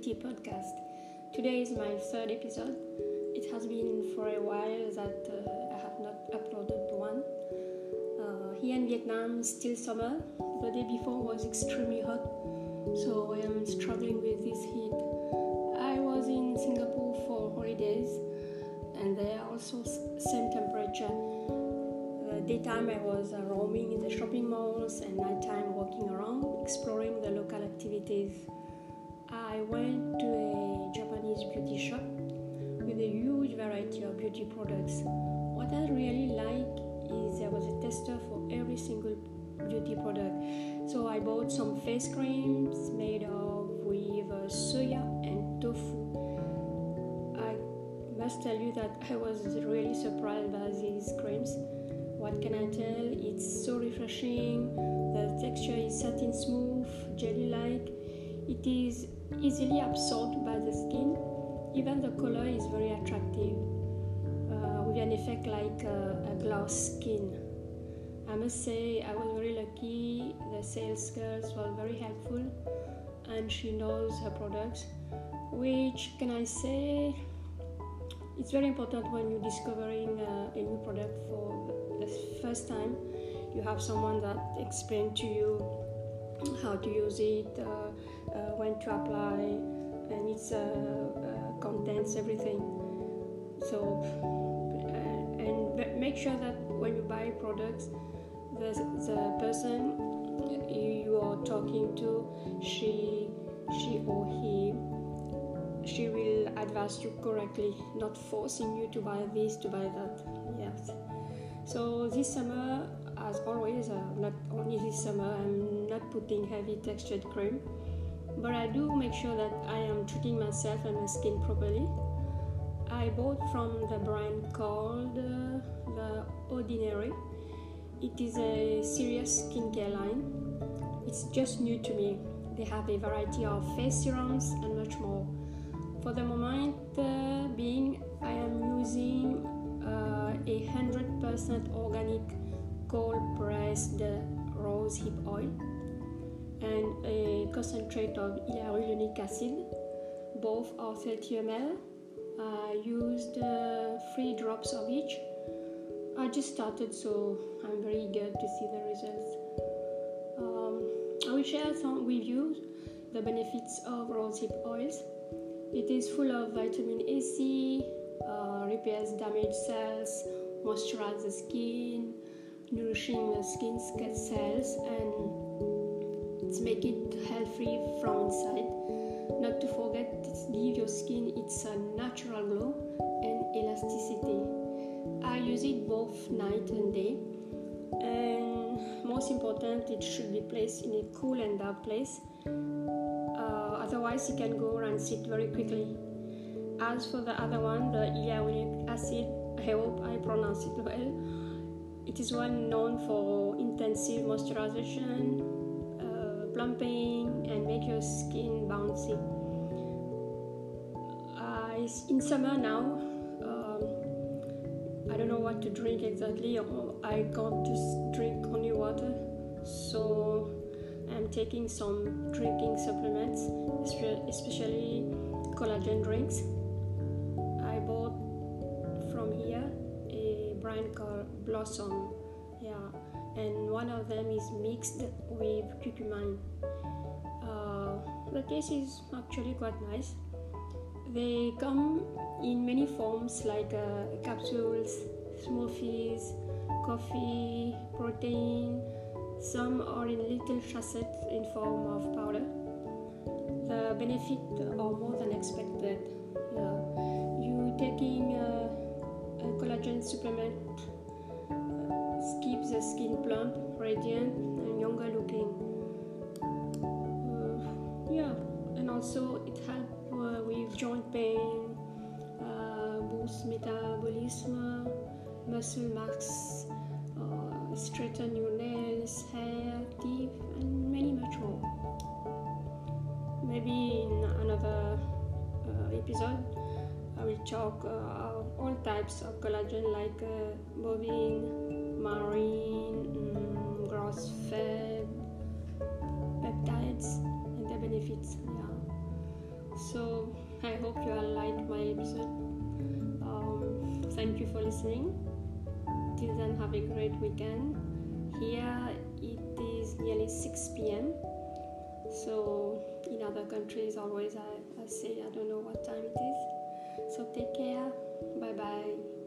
Beauty podcast. Today is my third episode. It has been for a while that uh, I have not uploaded one. Uh, here in Vietnam, still summer. The day before was extremely hot, so I am struggling with this heat. I was in Singapore for holidays, and there also same temperature. Daytime I was uh, roaming in the shopping malls, and nighttime walking around, exploring the local activities. I went to a Japanese beauty shop with a huge variety of beauty products. What I really like is there was a tester for every single beauty product. So I bought some face creams made of with uh, soya and tofu. I must tell you that I was really surprised by these creams. What can I tell? It's so refreshing. The texture is satin smooth, jelly-like. It is easily absorbed by the skin. Even the color is very attractive, uh, with an effect like uh, a gloss skin. I must say, I was very lucky. The sales girls were very helpful, and she knows her products. Which can I say? It's very important when you're discovering uh, a new product for the first time. You have someone that explains to you how to use it, uh, when to apply, and its uh, uh, contents, everything. So, uh, and make sure that when you buy products, the, the person you are talking to, she, she or he, she will advise you correctly, not forcing you to buy this, to buy that. Yes. So this summer, as always, uh, not only this summer, I'm not putting heavy textured cream, but I do make sure that I am treating myself and my skin properly. I bought from the brand called uh, The Ordinary. It is a serious skincare line. It's just new to me. They have a variety of face serums and much more. For the moment uh, being, I am using uh, a 100% organic cold pressed rose hip oil and a concentrate of hyaluronic acid. Both are 30 ml. I used uh, three drops of each. I just started, so I'm very eager to see the results. Um, I will share some with you the benefits of rosehip oils. It is full of vitamin A, C, uh, repairs damaged cells, moisturizes the skin, nourishing the skin cells, and it's make it healthy from inside. Not to forget, give your skin its uh, natural glow and elasticity. I use it both night and day, and most important, it should be placed in a cool and dark place. Uh, otherwise, it can go rancid very quickly. As for the other one, the hyaluronic acid, I hope I pronounce it well. It is well known for intensive moisturization, plumping, and make your skin bouncy. Uh, in summer now, um, I don't know what to drink exactly. I can't just drink only water, so I'm taking some drinking supplements, especially collagen drinks. I bought from here a brand called Blossom, yeah, and one of them is mixed with curcumin. Uh, the taste is actually quite nice. They come in many forms like uh, capsules, smoothies, coffee, protein. Some are in little sachets in form of powder. The benefits are more than expected. Yeah. You taking uh, a collagen supplement the skin plump, radiant, and younger looking. Uh, yeah, and also it helps uh, with joint pain, uh, boosts metabolism, muscle mass, uh, straighten your nails, hair, teeth, and many much more. Maybe in another uh, episode, I will talk uh, all types of collagen like uh, bovine, marine, mm, grass fed peptides and their benefits. Yeah. So I hope you all liked my episode. Um, thank you for listening. Till then, have a great weekend. Here it is nearly 6 p.m. So in other countries, always I, I say I don't know what time it is. So take care. Bye bye.